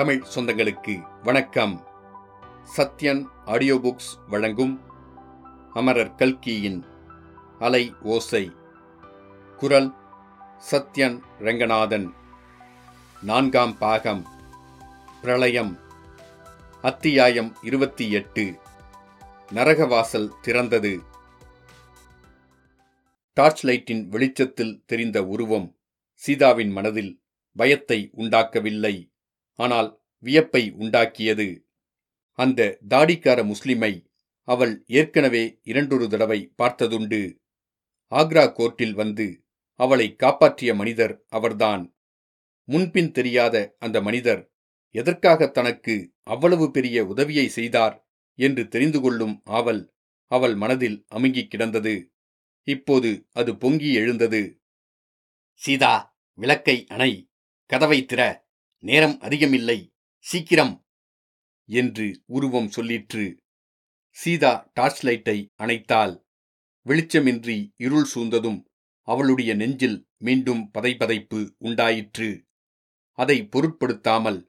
தமிழ் சொந்தங்களுக்கு வணக்கம். Sathyan audio books வழங்கும் அமரர் கல்கியின் அலை ஓசை. குரல் சத்யன் ரங்கநாதன். நான்காம் பாகம். பிரளயம். அத்தியாயம் இருபத்தி எட்டு. நரகவாசல் திறந்தது. டார்ச் லைட்டின் வெளிச்சத்தில் தெரிந்த உருவம் சீதாவின் மனதில் பயத்தை உண்டாக்கவில்லை. ஆனால் வியப்பை உண்டாக்கியது. அந்த தாடிக்கார முஸ்லிமை அவள் ஏற்கனவே இரண்டொரு தடவை பார்த்ததுண்டு. ஆக்ரா கோர்ட்டில் வந்து அவளை காப்பாற்றிய மனிதர் அவர்தான். முன்பின் தெரியாத அந்த மனிதர் எதற்காக தனக்கு அவ்வளவு பெரிய உதவியை செய்தார் என்று தெரிந்து கொள்ளும் ஆவல் அவள் மனதில் அமுங்கிக் கிடந்தது. இப்போது அது பொங்கி எழுந்தது. சீதா விளக்கை அணை. கதவை திற. நேரம் அதிகமில்லை சீக்கிரம்! என்று உருவம் சொல்லிற்று. சீதா டார்ச் லைட்டை அணைத்தாள். வெளிச்சமின்றி இருள் சூழ்ந்ததும் அவளுடைய நெஞ்சில் மீண்டும் பதைபதைப்பு உண்டாயிற்று. அதை பொருட்படுத்தாமல்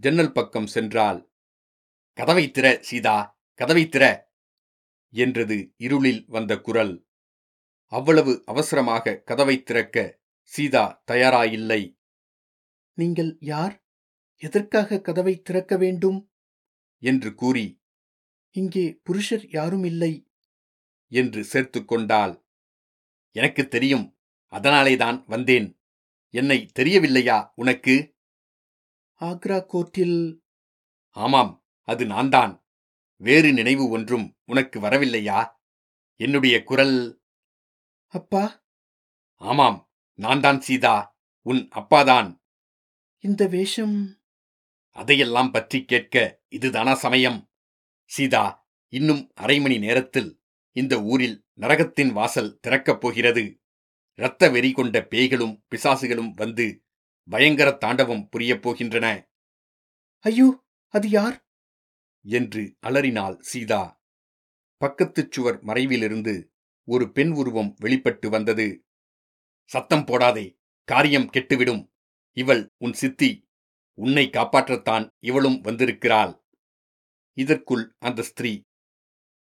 ஜன்னல் பக்கம் சென்றாள். கதவை திற சீதா கதவை திற! என்றது இருளில் வந்த குரல். அவ்வளவு அவசரமாக கதவை திறக்க சீதா தயாராயில்லை. நீங்கள் யார்? எதற்காக கதவை திறக்க வேண்டும்? என்று கூறி இங்கே புருஷர் யாரும் இல்லை என்று சேர்த்து கொண்டாள். எனக்கு தெரியும் அதனாலேதான் வந்தேன். என்னை தெரியவில்லையா உனக்கு? ஆக்ரா கோர்ட்டில் ஆமாம் அது நான்தான். வேறு நினைவு ஒன்றும் உனக்கு வரவில்லையா? என்னுடைய குரல் அப்பா? ஆமாம் நான்தான் சீதா உன் அப்பாதான். இந்த வேஷம்? அதையெல்லாம் பற்றி கேட்க இதுதானா சமயம்? சீதா இன்னும் அரை மணி நேரத்தில் இந்த ஊரில் நரகத்தின் வாசல் திறக்கப் போகிறது. இரத்த வெறி கொண்ட பேய்களும் பிசாசுகளும் வந்து பயங்கர தாண்டவம் புரியப் போகின்றன. ஐயோ அது யார்? என்று அலறினாள் சீதா. பக்கத்துச் சுவர் மறைவிலிருந்து ஒரு பெண் உருவம் வெளிப்பட்டு வந்தது. சத்தம் போடாதே காரியம் கெட்டுவிடும். இவள் உன் சித்தி உன்னை காப்பாற்றத்தான் இவளும் வந்திருக்கிறாள். இதற்குள் அந்த ஸ்திரீ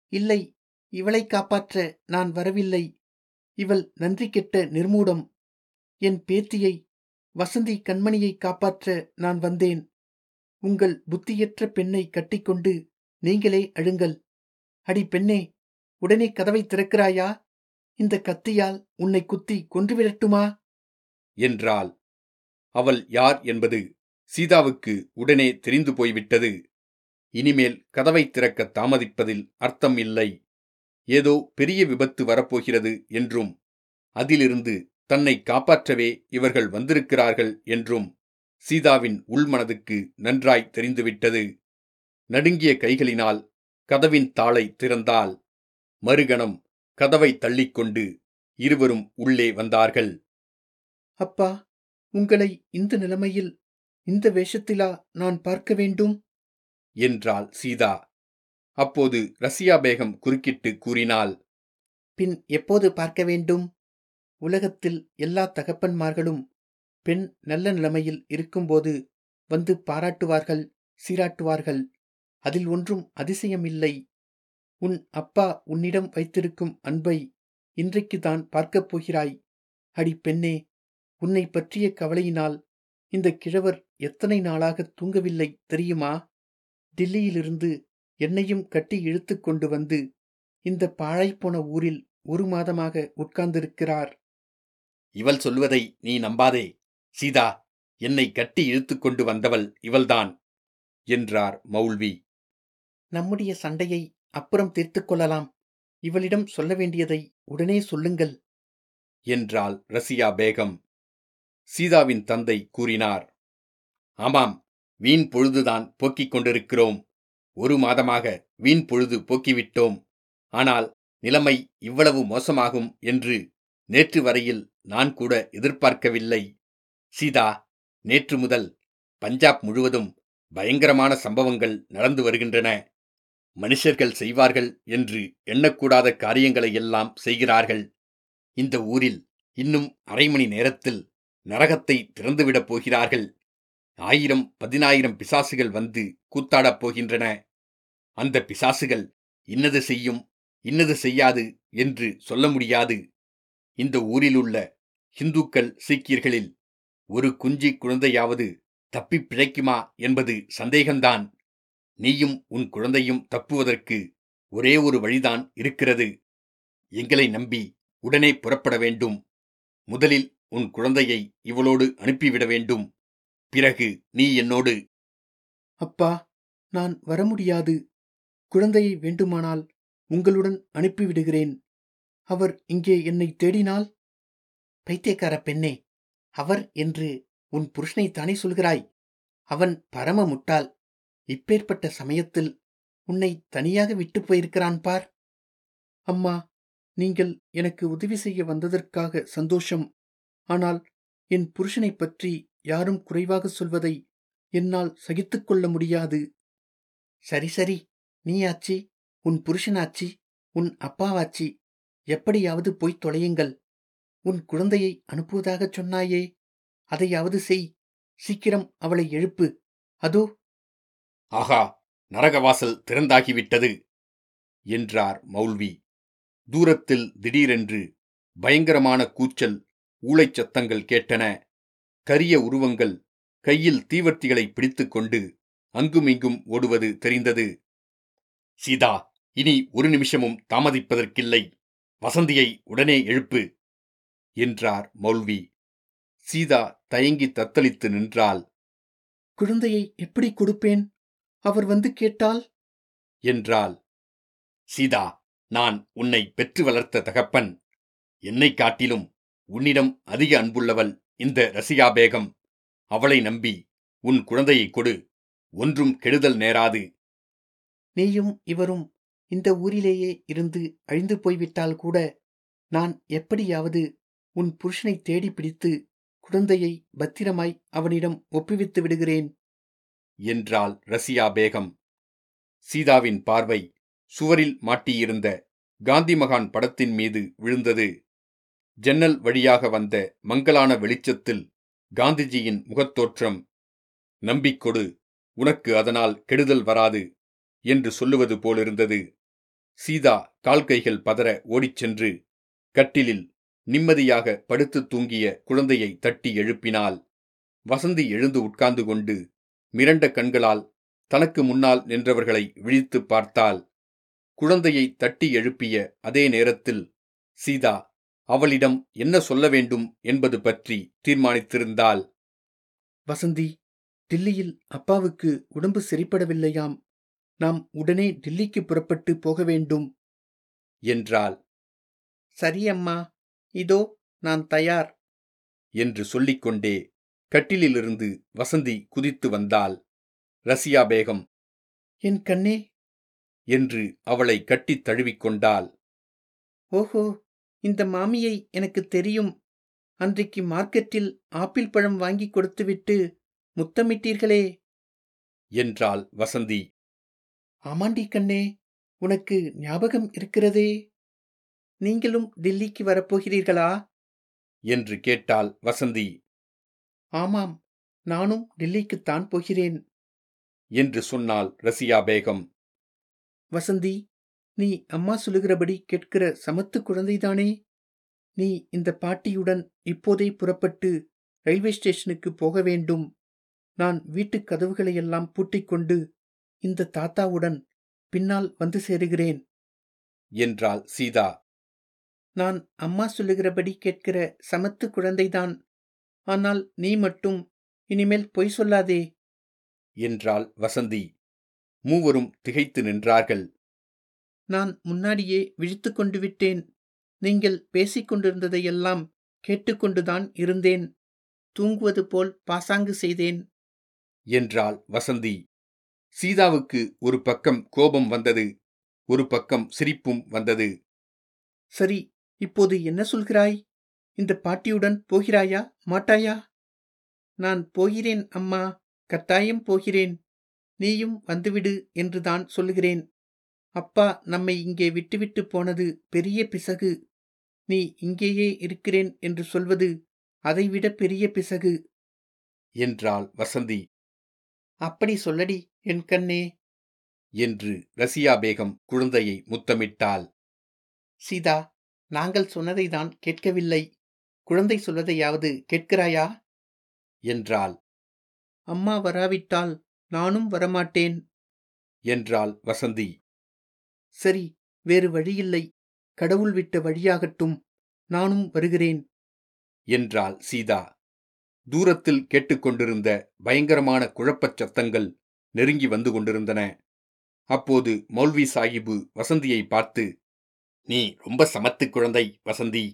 இல்லை இவளை காப்பாற்ற நான் வரவில்லை. இவள் நன்றி கெட்ட நிர்மூடம். என் பேத்தியை வசந்தி கண்மணியை காப்பாற்ற நான் வந்தேன். உங்கள் புத்தியற்ற பெண்ணை கட்டிக்கொண்டு நீங்களே அழுங்கள். அடி பெண்ணே உடனே கதவை திறக்கிறாயா? இந்த கத்தியால் உன்னை குத்தி கொன்றுவிடட்டுமா என்றாள். அவள் யார் என்பது சீதாவுக்கு உடனே தெரிந்து போய்விட்டது. இனிமேல் கதவை திறக்க தாமதிப்பதில் அர்த்தம் இல்லை. ஏதோ பெரிய விபத்து வரப்போகிறது என்றும் அதிலிருந்து தன்னை காப்பாற்றவே இவர்கள் வந்திருக்கிறார்கள் என்றும் சீதாவின் உள்மனதுக்கு நன்றாய் தெரிந்துவிட்டது. நடுங்கிய கைகளினால் கதவின் தாளை திறந்தால் மறுகணம் கதவை தள்ளிக்கொண்டு இருவரும் உள்ளே வந்தார்கள். அப்பா உங்களை இந்த நிலைமையில் இந்த வேஷத்திலா நான் பார்க்க வேண்டும்? என்றாள் சீதா. அப்போது ரசியா பேகம் குறுக்கிட்டு கூறினாள் பின் எப்போது பார்க்க வேண்டும்? உலகத்தில் எல்லா தகப்பன்மார்களும் பெண் நல்ல நிலைமையில் இருக்கும்போது வந்து பாராட்டுவார்கள் சீராட்டுவார்கள். அதில் ஒன்றும் அதிசயமில்லை. உன் அப்பா உன்னிடம் வைத்திருக்கும் அன்பை இன்றைக்குதான் பார்க்கப் போகிறாய். அடி பெண்ணே உன்னை பற்றிய கவலையினால் இந்த கிழவர் எத்தனை நாளாக தூங்கவில்லை தெரியுமா? டில்லியிலிருந்து என்னையும் கட்டி இழுத்து கொண்டு வந்து இந்த பாழாய்ப்போன ஊரில் ஒரு மாதமாக உட்கார்ந்திருக்கிறார். இவள் சொல்வதை நீ நம்பாதே. சீதா என்னை கட்டி இழுத்துக் கொண்டு வந்தவள் இவள்தான் என்றார் மௌல்வி நம்முடைய சண்டையை அப்புறம் தீர்த்துக் கொள்ளலாம். இவளிடம் சொல்ல வேண்டியதை உடனே சொல்லுங்கள் என்றாள் ரசியா பேகம். சீதாவின் தந்தை கூறினார் ஆமாம் வீண் பொழுதுதான் போக்கிக் கொண்டிருக்கிறோம். ஒரு மாதமாக வீண் பொழுது போக்கிவிட்டோம். ஆனால் நிலைமை இவ்வளவு மோசமாகும் என்று நேற்று வரையில் நான் கூட எதிர்பார்க்கவில்லை. சீதா நேற்று முதல் பஞ்சாப் முழுவதும் பயங்கரமான சம்பவங்கள் நடந்து வருகின்றன. மனுஷர்கள் செய்வார்கள் என்று எண்ணக்கூடாத காரியங்களை எல்லாம் செய்கிறார்கள். இந்த ஊரில் இன்னும் அரை மணி நேரத்தில் நரகத்தை திறந்துவிடப் போகிறார்கள். ஆயிரம் பதினாயிரம் பிசாசுகள் வந்து கூத்தாடப் போகின்றன. அந்த பிசாசுகள் இன்னது செய்யும் இன்னது செய்யாது என்று சொல்ல முடியாது. இந்த ஊரிலுள்ள இந்துக்கள் சீக்கியர்களில் ஒரு குஞ்சி குழந்தையாவது தப்பிப் பிழைக்குமா என்பது சந்தேகம்தான். நீயும் உன் குழந்தையும் தப்புவதற்கு ஒரே ஒரு வழிதான் இருக்கிறது. எங்களை நம்பி உடனே புறப்பட வேண்டும். முதலில் உன் குழந்தையை இவளோடு அனுப்பிவிட வேண்டும். பிறகு நீ என்னோடு. அப்பா நான் வர முடியாது குழந்தையை வேண்டுமானால் உங்களுடன் அனுப்பிவிடுகிறேன். அவர் இங்கே என்னை தேடினால்? பைத்தியக்கார பெண்ணே அவர் என்று உன் புருஷனைத்தானே சொல்கிறாய்? அவன் பரம முட்டாள் இப்பேற்பட்ட சமயத்தில் உன்னை தனியாக விட்டு போயிருக்கிறான் பார். அம்மா நீங்கள் எனக்கு உதவி செய்ய வந்ததற்காக சந்தோஷம். ஆனால் என் புருஷனைப் பற்றி யாரும் குறைவாக சொல்வதை என்னால் சகித்துக்கொள்ள முடியாது. சரி சரி நீயாச்சி உன் புருஷனாச்சி உன் அப்பாவாச்சி எப்படியாவது போய்த் தொலையுங்கள். உன் குழந்தையை அனுப்புவதாகச் சொன்னாயே அதையாவது செய் சீக்கிரம் அவளை எழுப்பு. அதோ. ஆஹா நரகவாசல் திறந்தாகிவிட்டது என்றார் மௌல்வி. தூரத்தில் திடீரென்று பயங்கரமான கூச்சல் ஊளைச் சத்தங்கள் கேட்டன. கரிய உருவங்கள் கையில் தீவர்த்திகளை பிடித்துக்கொண்டு அங்குமிங்கும் ஓடுவது தெரிந்தது. சீதா இனி ஒரு நிமிஷமும் தாமதிப்பதற்கில்லை. வசந்தியை உடனே எழுப்பு என்றார் மௌல்வி. சீதா தயங்கி தத்தளித்து நின்றாள். குழந்தையை எப்படி கொடுப்பேன்? அவர் வந்து கேட்டால்? என்றாள். சீதா நான் உன்னை பெற்று வளர்த்த தகப்பன். என்னைக் காட்டிலும் உன்னிடம் அதிக அன்புள்ளவள் இந்த ரசிகா பேகம். அவளை நம்பி உன் குழந்தையை கொடு. ஒன்றும் கெடுதல் நேராது. நீயும் இவரும் இந்த ஊரிலேயே இருந்து அழிந்து போய்விட்டால் கூட நான் எப்படியாவது உன் புருஷனை தேடி பிடித்து குழந்தையை பத்திரமாய் அவனிடம் ஒப்புவித்து விடுகிறேன். என்றாள் ரசியா பேகம். சீதாவின் பார்வை சுவரில் மாட்டியிருந்த காந்தி மகான் படத்தின் மீது விழுந்தது. ஜன்னல் வழியாக வந்த மங்கலான வெளிச்சத்தில் காந்திஜியின் முகத்தோற்றம் நம்பிக்கொடு உனக்கு அதனால் கெடுதல் வராது என்று சொல்லுவது போலிருந்தது. சீதா கால்கைகள் பதற ஓடிச் சென்று கட்டிலில் நிம்மதியாக படுத்து தூங்கிய குழந்தையை தட்டி எழுப்பினாள். வசந்தி எழுந்து உட்கார்ந்து கொண்டு மிரண்ட கண்களால் தனக்கு முன்னால் நின்றவர்களை விழித்துப் பார்த்தாள். குழந்தையை தட்டி எழுப்பிய அதே நேரத்தில் சீதா அவளிடம் என்ன சொல்ல வேண்டும் என்பது பற்றி தீர்மானித்திருந்தாள். வசந்தி டில்லியில் அப்பாவுக்கு உடம்பு சரிப்படவில்லையாம். நாம் உடனே டில்லிக்கு புறப்பட்டு போக வேண்டும். என்றாள். சரி அம்மா இதோ நான் தயார். என்று சொல்லிக்கொண்டே கட்டிலிலிருந்து வசந்தி குதித்து வந்தாள். ரசியா பேகம். என் கண்ணே. என்று அவளை கட்டித் தழுவிக்கொண்டாள். ஓஹோ இந்த மாமியை எனக்கு தெரியும். அன்றைக்கு மார்க்கெட்டில் ஆப்பிள் பழம் வாங்கி கொடுத்துவிட்டு முத்தமிட்டீர்களே. என்றாள் வசந்தி. ஆமாண்டி கண்ணே உனக்கு ஞாபகம் இருக்கிறதே. நீங்களும் டில்லிக்கு வரப்போகிறீர்களா? என்று கேட்டாள் வசந்தி. ஆமாம் நானும் டில்லிக்குத்தான் போகிறேன். என்று சொன்னாள் ரசியா பேகம் வசந்தி நீ அம்மா சொல்லுகிறபடி கேட்கிற சமத்து குழந்தைதானே? நீ இந்த பாட்டியுடன் இப்போதே புறப்பட்டு ரயில்வே ஸ்டேஷனுக்கு போக வேண்டும். நான் வீட்டுக் கதவுகளையெல்லாம் பூட்டிக் கொண்டு இந்த தாத்தாவுடன் பின்னால் வந்து சேருகிறேன். என்றாள் சீதா. நான் அம்மா சொல்லுகிறபடி கேட்கிற சமத்து குழந்தைதான். ஆனால் நீ மட்டும் இனிமேல் பொய் சொல்லாதே. என்றாள் வசந்தி. மூவரும் திகைத்து நின்றார்கள். நான் முன்னாடியே விழித்துக் கொண்டு விட்டேன் நீங்கள் பேசிக் கொண்டிருந்ததையெல்லாம் கேட்டுக்கொண்டுதான் இருந்தேன். தூங்குவது போல் பாசாங்கு செய்தேன். என்றாள் வசந்தி. சீதாவுக்கு ஒரு பக்கம் கோபம் வந்தது ஒரு பக்கம் சிரிப்பும் வந்தது. சரி இப்போது என்ன சொல்கிறாய்? இந்த பாட்டியுடன் போகிறாயா மாட்டாயா? நான் போகிறேன் அம்மா. கட்டாயம் போகிறேன். நீயும் வந்துவிடு என்றுதான் சொல்லுகிறேன். அப்பா நம்மை இங்கே விட்டுவிட்டு போனது பெரிய பிசகு. நீ இங்கேயே இருக்கிறேன் என்று சொல்வது அதைவிட பெரிய பிசகு. என்றாள் வசந்தி. அப்படி சொல்லடி என் கண்ணே. என்று ரசியா பேகம் குழந்தையை முத்தமிட்டாள். சீதா நாங்கள் சொன்னதை தான் கேட்கவில்லை. குழந்தை சொல்வதையாவது கேட்கிறாயா? என்றாள். அம்மா வராவிட்டால் நானும் வரமாட்டேன். என்றாள் வசந்தி. சரி வேறு வழியில்லை. கடவுள் விட்ட வழியாகட்டும் நானும் வருகிறேன். என்றாள் சீதா. தூரத்தில் கேட்டுக்கொண்டிருந்த பயங்கரமான குழப்பச் சத்தங்கள் நெருங்கி வந்து கொண்டிருந்தன. அப்போது மௌல்வி சாஹிபு வசந்தியை பார்த்து நீ ரொம்ப சமத்து குழந்தை வசந்தி.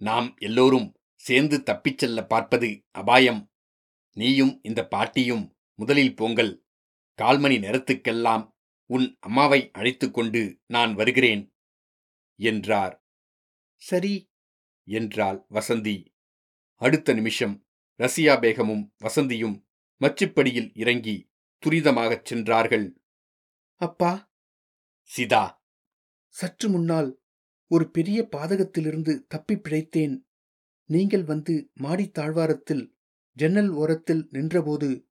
நாம் எல்லோரும் சேர்ந்து தப்பிச் செல்ல பார்ப்பது அபாயம். நீயும் இந்த பாட்டியும் முதலில் போங்கள். கால்மணி நேரத்துக்கெல்லாம் உன் அம்மாவை அழைத்துக் கொண்டு நான் வருகிறேன். என்றார். சரி. என்றாள் வசந்தி. அடுத்த நிமிஷம் ரசியா பேகமும் வசந்தியும் மச்சுப்படியில் இறங்கி துரிதமாகச் சென்றார்கள். அப்பா. சிதா. சற்று முன்னால் ஒரு பெரிய பாதகத்திலிருந்து தப்பிப் பிழைத்தேன். நீங்கள் வந்து மாடித் தாழ்வாரத்தில் ஜன்னல் ஓரத்தில் நின்றபோது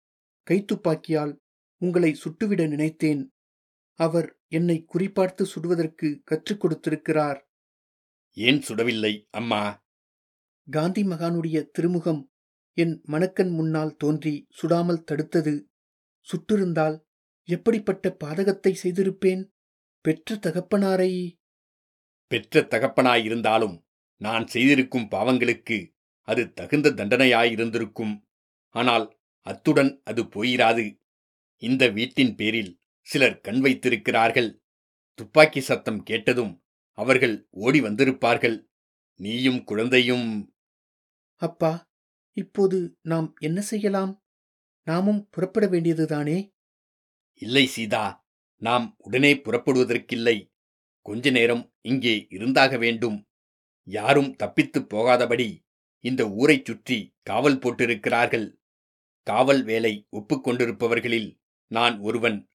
கைத்துப்பாக்கியால் உங்களை சுட்டுவிட நினைத்தேன். அவர் என்னை குறிப்பார்த்து சுடுவதற்கு கற்றுக் கொடுத்திருக்கிறார். ஏன் சுடவில்லை அம்மா? காந்தி மகானுடைய திருமுகம் என் மணக்கண் முன்னால் தோன்றி சுடாமல் தடுத்தது. சுட்டிருந்தால் எப்படிப்பட்ட பாதகத்தை செய்திருப்பேன்? பெற்ற தகப்பனாரை? பெற்ற தகப்பனாயிருந்தாலும் நான் செய்திருக்கும் பாவங்களுக்கு அது தகுந்த தண்டனையாயிருந்திருக்கும். ஆனால் அத்துடன் அது போயிராது. இந்த வீட்டின் பேரில் சிலர் கண் வைத்திருக்கிறார்கள். துப்பாக்கி சத்தம் கேட்டதும் அவர்கள் ஓடி வந்திருப்பார்கள். நீயும் குழந்தையும். அப்பா இப்போது நாம் என்ன செய்யலாம்? நாமும் புறப்பட வேண்டியதுதானே? இல்லை சீதா நாம் உடனே புறப்படுவதற்கில்லை. கொஞ்ச நேரம் இங்கே இருந்தாக வேண்டும். யாரும் தப்பித்துப் போகாதபடி இந்த ஊரைச் சுற்றி காவல் போட்டிருக்கிறார்கள். காவல் வேலை ஒப்புக்கொண்டிருப்பவர்களில் நான் ஒருவன்.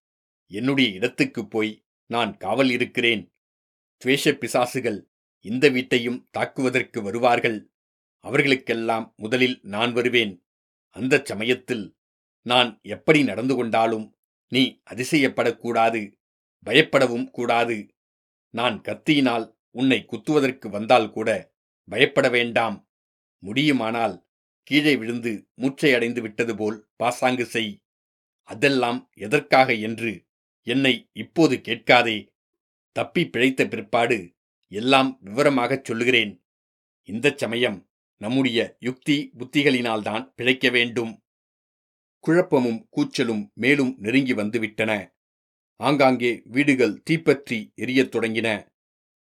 என்னுடைய இடத்துக்குப் போய் நான் காவல் இருக்கிறேன். துவேஷ பிசாசுகள் இந்த வீட்டையும் தாக்குவதற்கு வருவார்கள். அவர்களுக்கெல்லாம் முதலில் நான் வருவேன். அந்தச் சமயத்தில் நான் எப்படி நடந்து கொண்டாலும் நீ அதிசயப்படக்கூடாது பயப்படவும் கூடாது. நான் கத்தியினால் உன்னை குத்துவதற்கு வந்தால் கூட பயப்பட வேண்டாம். முடியுமானால் கீழே விழுந்து மூச்சை அடைந்து விட்டது போல் பாசாங்கு செய். அதெல்லாம் எதற்காக என்று என்னை இப்போது கேட்காதே. தப்பி பிழைத்த பிற்பாடு எல்லாம் விவரமாகச் சொல்லுகிறேன். இந்தச் சமயம் நம்முடைய யுக்தி புத்திகளினால்தான் பிழைக்க வேண்டும். குழப்பமும் கூச்சலும் மேலும் நெருங்கி வந்துவிட்டன. ஆங்காங்கே வீடுகள் தீப்பற்றி எரியத் தொடங்கின.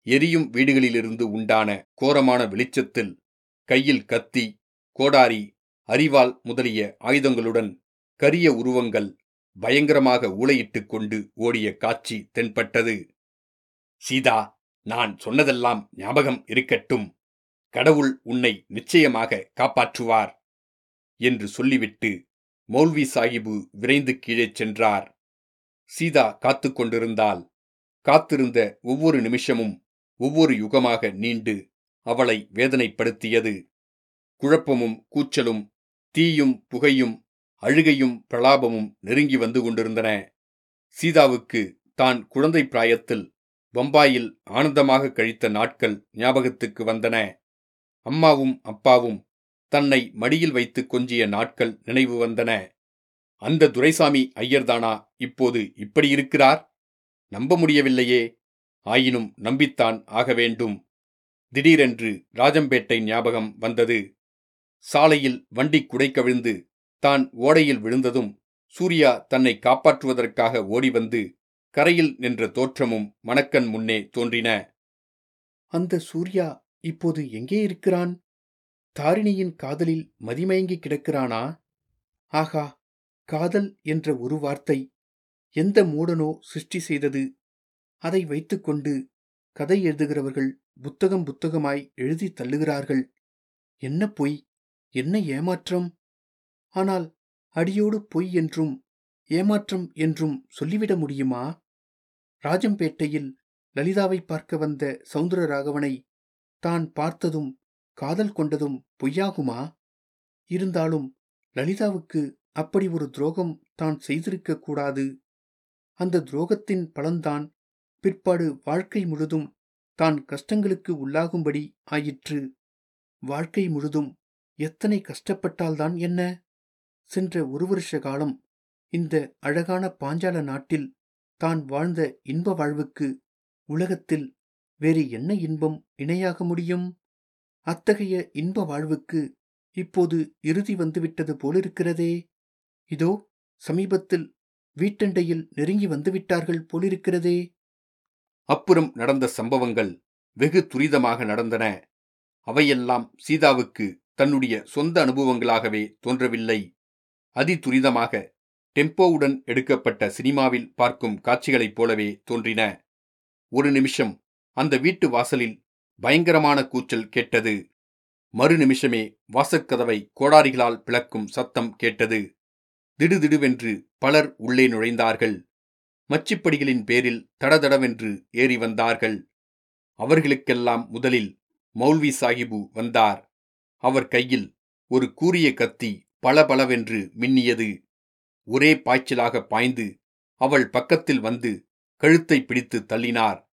எரியும் வீடுகளிலிருந்து உண்டான கோரமான வெளிச்சத்தில் கையில் கத்தி கோடாரி அரிவாள் முதலிய ஆயுதங்களுடன் கரிய உருவங்கள் பயங்கரமாக ஊளையிட்டுக் கொண்டு ஓடிய காட்சி தென்பட்டது. சீதா நான் சொன்னதெல்லாம் ஞாபகம் இருக்கட்டும். கடவுள் உன்னை நிச்சயமாக காப்பாற்றுவார் என்று சொல்லிவிட்டு மௌல்வி சாஹிபு விரைந்து கீழே சென்றார். சீதா காத்து கொண்டிருந்தால் காத்திருந்த ஒவ்வொரு நிமிஷமும் ஒவ்வொரு யுகமாக நீண்டு அவளை வேதனைப்படுத்தியது. குழப்பமும் கூச்சலும் தீயும் புகையும் அழுகையும் பிரலாபமும் நெருங்கி வந்து கொண்டிருந்தன. சீதாவுக்கு தான் குழந்தை பிராயத்தில் பம்பாயில் ஆனந்தமாக கழித்த நாட்கள் ஞாபகத்துக்கு வந்தன. அம்மாவும் அப்பாவும் தன்னை மடியில் வைத்து கொஞ்சிய நாட்கள் நினைவு வந்தன. அந்த துரைசாமி ஐயர்தானா இப்போது இப்படி இருக்கிறார்? நம்ப முடியவில்லையே. ஆயினும் நம்பித்தான் ஆக வேண்டும். திடீரென்று ராஜம்பேட்டை ஞாபகம் வந்தது. சாலையில் வண்டி குடை கவிழ்ந்து தான் ஓடையில் விழுந்ததும் சூர்யா தன்னை காப்பாற்றுவதற்காக ஓடி வந்து கரையில் நின்ற தோற்றமும் மணக்கன் முன்னே தோன்றின. அந்த சூர்யா இப்போது எங்கே இருக்கிறான்? தாரிணியின் காதலில் மதிமயங்கி கிடக்கிறானா? ஆகா காதல் என்ற ஒரு வார்த்தை எந்த மூடனோ சிருஷ்டி செய்தது. அதை வைத்துக்கொண்டு கதை எழுதுகிறவர்கள் புத்தகம் புத்தகமாய் எழுதி தள்ளுகிறார்கள். என்ன பொய்? என்ன ஏமாற்றம்? ஆனால் அடியோடு பொய் என்றும் ஏமாற்றம் என்றும் சொல்லிவிட முடியுமா? ராஜம்பேட்டையில் லலிதாவை பார்க்க வந்த சவுந்தரராகவனை தான் பார்த்ததும் காதல் கொண்டதும் பொய்யாகுமா? இருந்தாலும் லலிதாவுக்கு அப்படி ஒரு துரோகம் தான் செய்திருக்க கூடாது. அந்த துரோகத்தின் பலன்தான் பிற்பாடு வாழ்க்கை முழுதும் தான் கஷ்டங்களுக்கு உள்ளாகும்படி ஆயிற்று. வாழ்க்கை முழுதும் எத்தனை கஷ்டப்பட்டால்தான் என்ன? சென்ற ஒரு வருஷ காலம் இந்த அழகான பாஞ்சால நாட்டில் தான் வாழ்ந்த இன்ப வாழ்வுக்கு உலகத்தில் வேறு என்ன இன்பம் இணையாக முடியும்? அத்தகைய இன்ப வாழ்வுக்கு இப்போது இறுதி வந்துவிட்டது போலிருக்கிறதே. இதோ சமீபத்தில் வீட்டண்டையில் நெருங்கி வந்துவிட்டார்கள் போலிருக்கிறதே. அப்புறம் நடந்த சம்பவங்கள் வெகு துரிதமாக நடந்தன. அவையெல்லாம் சீதாவுக்கு தன்னுடைய சொந்த அனுபவங்களாகவே தோன்றவில்லை. அதி துரிதமாக டெம்போவுடன் எடுக்கப்பட்ட சினிமாவில் பார்க்கும் காட்சிகளைப் போலவே தோன்றின. ஒரு நிமிஷம் அந்த வீட்டு வாசலில் பயங்கரமான கூச்சல் கேட்டது. மறு நிமிஷமே வாசற்கதவை கோடாரிகளால் பிளக்கும் சத்தம் கேட்டது. திடுதிடுவென்று பலர் உள்ளே நுழைந்தார்கள். மச்சிப்படிகளின் பேரில் தடதடவென்று ஏறி வந்தார்கள். அவர்களுக்கெல்லாம் முதலில் மௌல்வி சாஹிபு வந்தார். அவர் கையில் ஒரு கூரிய கத்தி பளபளவென்று மின்னியது. ஒரே பாய்ச்சலாக பாய்ந்து அவள் பக்கத்தில் வந்து கழுத்தை பிடித்து தள்ளினார்.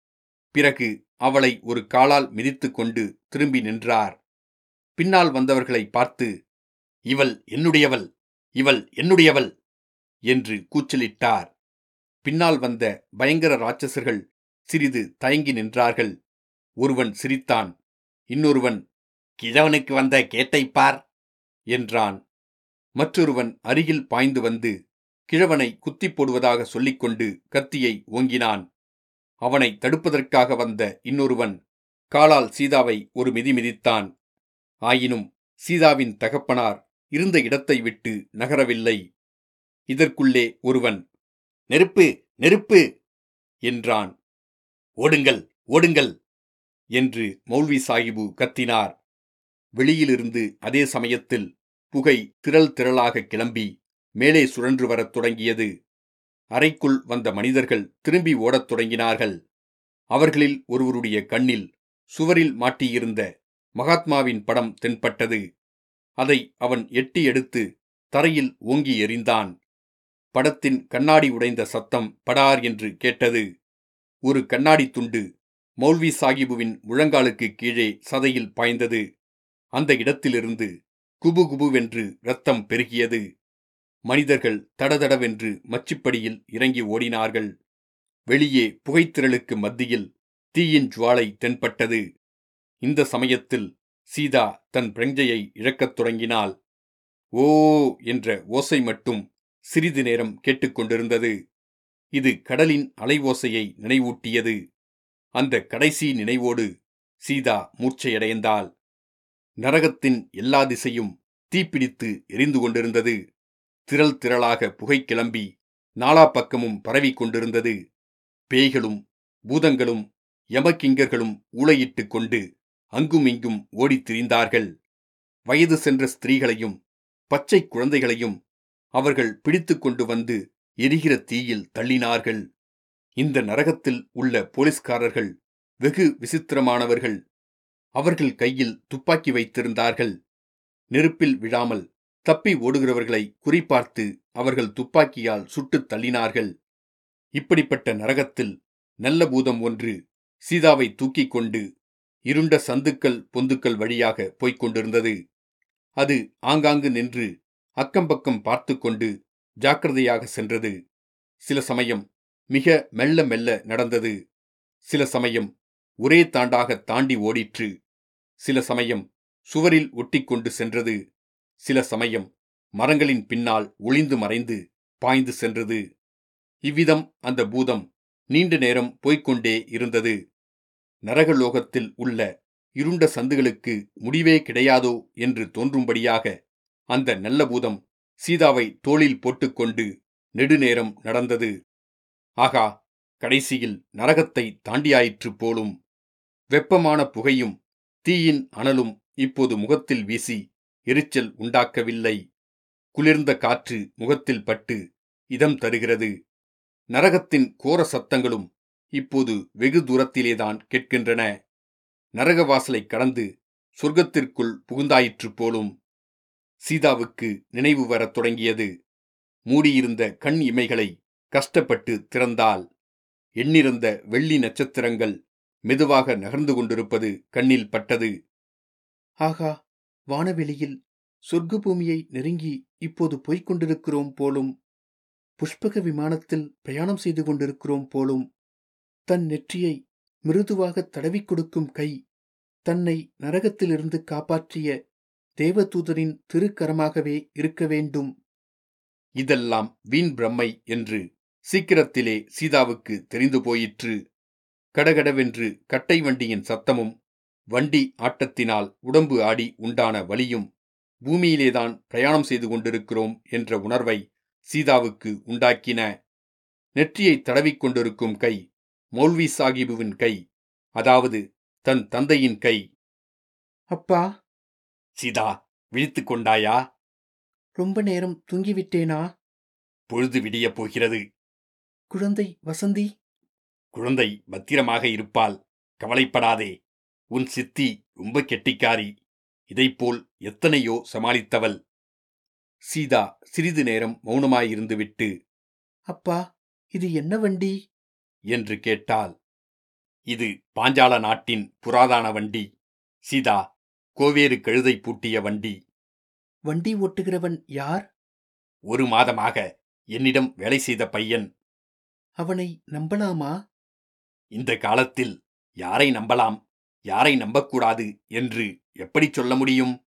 பிறகு அவளை ஒரு காலால் மிதித்து கொண்டு திரும்பி நின்றார். பின்னால் வந்தவர்களை பார்த்து இவள் என்னுடையவள் இவள் என்னுடையவள் என்று கூச்சலிட்டார். பின்னால் வந்த பயங்கர ராட்சசர்கள் சிறிது தயங்கி நின்றார்கள். ஒருவன் சிரித்தான் இன்னொருவன் கிழவனுக்கு வந்த கேட்டைப் பார் என்றான். மற்றொருவன் அருகில் பாய்ந்து வந்து கிழவனை குத்திப் போடுவதாக சொல்லிக்கொண்டு கத்தியை ஓங்கினான். அவனை தடுப்பதற்காக வந்த இன்னொருவன் காலால் சீதாவை ஒரு மிதி மிதித்தான். ஆயினும் சீதாவின் தகப்பனார் இருந்த இடத்தை விட்டு நகரவில்லை. இதற்குள்ளே ஒருவன் நெருப்பு நெருப்பு! என்றான். ஓடுங்கள் ஓடுங்கள்! என்று மௌல்வி சாஹிபு கத்தினார். வெளியிலிருந்து அதே சமயத்தில் புகை திரள் திரளாக கிளம்பி மேலே சுழன்று வரத் தொடங்கியது. அறைக்குள் வந்த மனிதர்கள் திரும்பி ஓடத் தொடங்கினார்கள். அவர்களில் ஒருவருடைய கண்ணில் சுவரில் மாட்டியிருந்த மகாத்மாவின் படம் தென்பட்டது. அதை அவன் எட்டி எடுத்து தரையில் ஓங்கி எறிந்தான். படத்தின் கண்ணாடி உடைந்த சத்தம் படார் என்று கேட்டது. ஒரு கண்ணாடி துண்டு மௌல்வி சாகிபுவின் முழங்காலுக்கு கீழே சதையில் பாய்ந்தது. அந்த இடத்திலிருந்து குபுகுபுவென்று ரத்தம் பெருகியது. மனிதர்கள் தடதடவென்று மச்சுப்படியில் இறங்கி ஓடினார்கள். வெளியே புகைத்திரளுக்கு மத்தியில் தீயின் ஜுவாலை தென்பட்டது. இந்த சமயத்தில் சீதா தன் பிரஞ்சையை இழக்கத் தொடங்கினாள். ஓ என்ற ஓசை மட்டும் சிறிது நேரம் கேட்டுக்கொண்டிருந்தது இது கடலின் அலை ஓசையை நினைவூட்டியது. அந்த கடைசி நினைவோடு சீதா மூர்ச்சையடைந்தாள். நரகத்தின் எல்லா திசையும் தீப்பிடித்து எரிந்து கொண்டிருந்தது. திரள் திரளாக புகை கிளம்பி நாலா பக்கமும் பரவிக் கொண்டிருந்தது. பேய்களும் பூதங்களும் யமக்கிங்கர்களும் ஊளையிட்டுக் கொண்டு அங்குமிங்கும் ஓடித் திரிந்தார்கள். வயது சென்ற ஸ்திரீகளையும் பச்சை குழந்தைகளையும் அவர்கள் பிடித்து கொண்டு வந்து எரிகிற தீயில் தள்ளினார்கள். இந்த நரகத்தில் உள்ள போலீஸ்காரர்கள் வெகு விசித்திரமானவர்கள். அவர்கள் கையில் துப்பாக்கி வைத்திருந்தார்கள். நெருப்பில் விழாமல் தப்பி ஓடுகிறவர்களை குறிப்பார்த்து அவர்கள் துப்பாக்கியால் சுட்டுத் தள்ளினார்கள். இப்படிப்பட்ட நரகத்தில் நல்ல பூதம் ஒன்று சீதாவை தூக்கிக் கொண்டு இருண்ட சந்துக்கள் பொந்துக்கள் வழியாக போய்க் கொண்டிருந்தது. அது ஆங்காங்கு நின்று அக்கம்பக்கம் பார்த்து கொண்டு ஜாக்கிரதையாக சென்றது. சில சமயம் மிக மெல்ல மெல்ல நடந்தது. சில சமயம் ஒரே தாண்டாக தாண்டி ஓடிற்று. சில சமயம் சுவரில் ஒட்டிக்கொண்டு சென்றது. சில சமயம் மரங்களின் பின்னால் ஒளிந்து மறைந்து பாய்ந்து சென்றது. இவ்விதம் அந்த பூதம் நீண்ட நேரம் போய்க்கொண்டே இருந்தது. நரகலோகத்தில் உள்ள இருண்ட சந்துகளுக்கு முடிவே கிடையாதோ என்று தோன்றும்படியாக அந்த நல்ல பூதம் சீதாவை தோளில் போட்டுக்கொண்டு நெடுநேரம் நடந்தது. ஆகா கடைசியில் நரகத்தை தாண்டியாயிற்று போலும். வெப்பமான புகையும் தீயின் அனலும் இப்போது முகத்தில் வீசி எரிச்சல் உண்டாக்கவில்லை. குளிர்ந்த காற்று முகத்தில் பட்டு இதம் தருகிறது. நரகத்தின் கோர சத்தங்களும் இப்போது வெகு தூரத்திலேதான் கேட்கின்றன. நரகவாசலை கடந்து சொர்க்கத்திற்குள் புகுந்தாயிற்று போலும் சீதாவுக்கு நினைவு வரத் தொடங்கியது. மூடியிருந்த கண் இமைகளை கஷ்டப்பட்டு திறந்தால் எண்ணிறந்த வெள்ளி நட்சத்திரங்கள் மெதுவாக நகர்ந்து கொண்டிருப்பது கண்ணில் பட்டது. ஆகா வானவெளியில் சொர்க்க பூமியை நெருங்கி இப்போது போய்க் கொண்டிருக்கிறோம் போலும் புஷ்பக விமானத்தில் பிரயாணம் செய்து கொண்டிருக்கிறோம் போலும் தன் நெற்றியை மிருதுவாக தடவிக் கொடுக்கும் கை தன்னை நரகத்திலிருந்து காப்பாற்றிய தேவதூதரின் திருக்கரமாகவே இருக்க வேண்டும். இதெல்லாம் வீண் பிரம்மை என்று சீக்கிரத்திலே சீதாவுக்கு தெரிந்து போயிற்று. கடகடவென்று கட்டை வண்டியின் சத்தமும் வண்டி ஆட்டத்தினால் உடம்பு ஆடி உண்டான வலியும் பூமியிலேதான் பிரயாணம் செய்து கொண்டிருக்கிறோம் என்ற உணர்வை சீதாவுக்கு உண்டாக்கின. நெற்றியை தடவிக் கொண்டிருக்கும் கை மௌல்வி சாகிபுவின் கை அதாவது தன் தந்தையின் கை. அப்பா. சீதா விழித்துக் கொண்டாயா? ரொம்ப நேரம் தூங்கிவிட்டேனா? பொழுது விடியப் போகிறது. குழந்தை வசந்தி. குழந்தை பத்திரமாக இருப்பாள். கவலைப்படாதே. உன் சித்தி ரொம்ப கெட்டிக்காரி. இதைப்போல் எத்தனையோ சமாளித்தவள். சீதா சிறிது நேரம் மௌனமாயிருந்துவிட்டு அப்பா இது என்ன வண்டி? என்று கேட்டாள். இது பாஞ்சால நாட்டின் புராதான வண்டி. சீதா கோவேறு கழுதை பூட்டிய வண்டி. வண்டி ஓட்டுகிறவன் யார்? ஒரு மாதமாக என்னிடம் வேலை செய்த பையன். அவனை நம்பலாமா? இந்த காலத்தில் யாரை நம்பலாம்? யாரை நம்பக்கூடாது என்று எப்படி சொல்ல முடியும்?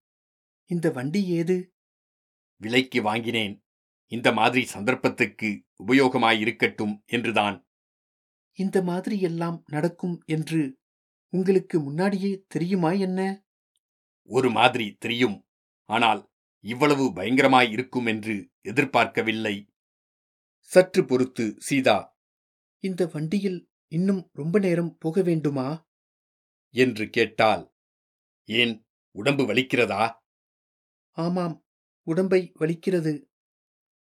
இந்த வண்டி ஏது? விலைக்கு வாங்கினேன். இந்த மாதிரி சந்தர்ப்பத்துக்கு உபயோகமாயிருக்கட்டும் என்றுதான். இந்த மாதிரி எல்லாம் நடக்கும் என்று உங்களுக்கு முன்னாடியே தெரியுமா என்ன? ஒரு மாதிரி தெரியும். ஆனால் இவ்வளவு பயங்கரமாய் இருக்கும் என்று எதிர்பார்க்கவில்லை. சற்று பொறுத்து சீதா. இந்த வண்டியில் இன்னும் ரொம்ப நேரம் போக வேண்டுமா? என்று கேட்டாள். ஏன் உடம்பு வலிக்கிறதா? ஆமாம் உடம்பை வலிக்கிறது.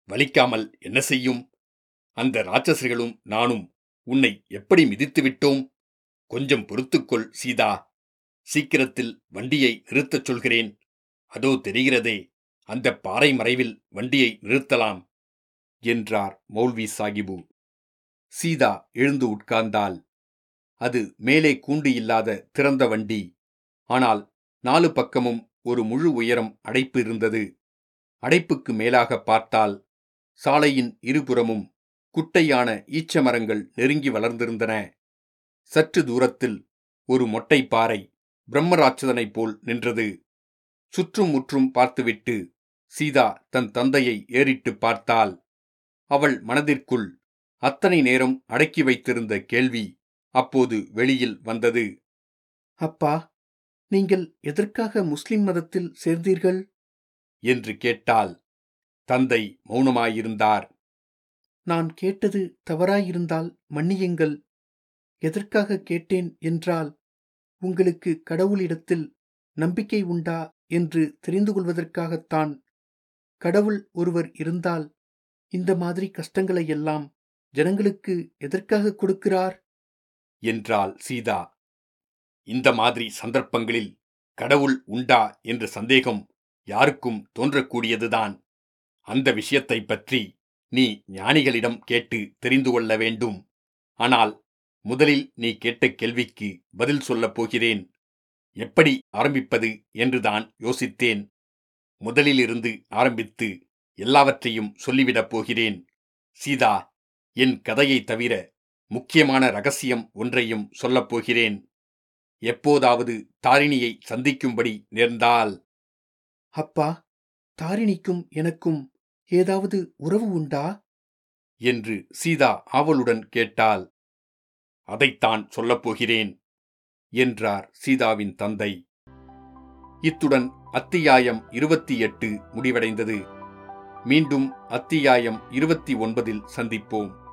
வலிக்காமல் என்ன செய்யும்? அந்த ராட்சசர்களும் நானும் உன்னை எப்படி மிதித்து விட்டோம்? கொஞ்சம் பொறுத்துக்கொள் சீதா. சீக்கிரத்தில் வண்டியை நிறுத்தச் சொல்கிறேன். அதோ தெரிகிறதே அந்த பாறை மறைவில் வண்டியை நிறுத்தலாம் என்றார் மௌல்வி சாகிபு. சீதா எழுந்து உட்கார்ந்தாள். அது மேலே கூண்டு இல்லாத திறந்த வண்டி. ஆனால் நாலு பக்கமும் ஒரு முழு உயரம் அடைப்பு இருந்தது. அடைப்புக்கு மேலாக பார்த்தால் சாலையின் இருபுறமும் குட்டையான ஈச்ச மரங்கள் நெருங்கி வளர்ந்திருந்தன. சற்று தூரத்தில் ஒரு மொட்டை பாறை பிரம்மராட்சதனைப் போல் நின்றது. சுற்றும் முற்றும் பார்த்துவிட்டு சீதா தன் தந்தையை ஏறிட்டு பார்த்தாள். அவள் மனதிற்குள் அத்தனை நேரம் அடக்கி வைத்திருந்த கேள்வி அப்போது வெளியில் வந்தது. அப்பா நீங்கள் எதற்காக முஸ்லிம் மதத்தில் சேர்ந்தீர்கள்? என்று கேட்டாள். தந்தை மௌனமாயிருந்தார். நான் கேட்டது தவறாயிருந்தால் மன்னியுங்கள். எதற்காக கேட்டேன் என்றால் உங்களுக்கு கடவுளிடத்தில் நம்பிக்கை உண்டா என்று தெரிந்து கொள்வதற்காகத்தான். கடவுள் ஒருவர் இருந்தால் இந்த மாதிரி கஷ்டங்களை எல்லாம் ஜனங்களுக்கு எதற்காக கொடுக்கிறார்? என்றாள் சீதா. இந்த மாதிரி சந்தர்ப்பங்களில் கடவுள் உண்டா என்ற சந்தேகம் யாருக்கும் தோன்றக்கூடியதுதான். அந்த விஷயத்தைப் பற்றி நீ ஞானிகளிடம் கேட்டு தெரிந்து கொள்ள வேண்டும். ஆனால் முதலில் நீ கேட்ட கேள்விக்கு பதில் சொல்லப் போகிறேன். எப்படி ஆரம்பிப்பது என்றுதான் யோசித்தேன். முதலிலிருந்து ஆரம்பித்து எல்லாவற்றையும் சொல்லிவிடப் போகிறேன். சீதா என் கதையைத் தவிர முக்கியமான ரகசியம் ஒன்றையும் சொல்லப் போகிறேன். எப்போதாவது தாரிணியை சந்திக்கும்படி நேர்ந்தால். அப்பா தாரிணிக்கும் எனக்கும் ஏதாவது உறவு உண்டா? என்று சீதா ஆவலுடன் கேட்டாள். அதைத்தான் சொல்லப் போகிறேன் என்றார் சீதாவின் தந்தை. இத்துடன் அத்தியாயம் இருபத்தி எட்டு முடிவடைந்தது. மீண்டும் அத்தியாயம் இருபத்தி ஒன்பதில் சந்திப்போம்.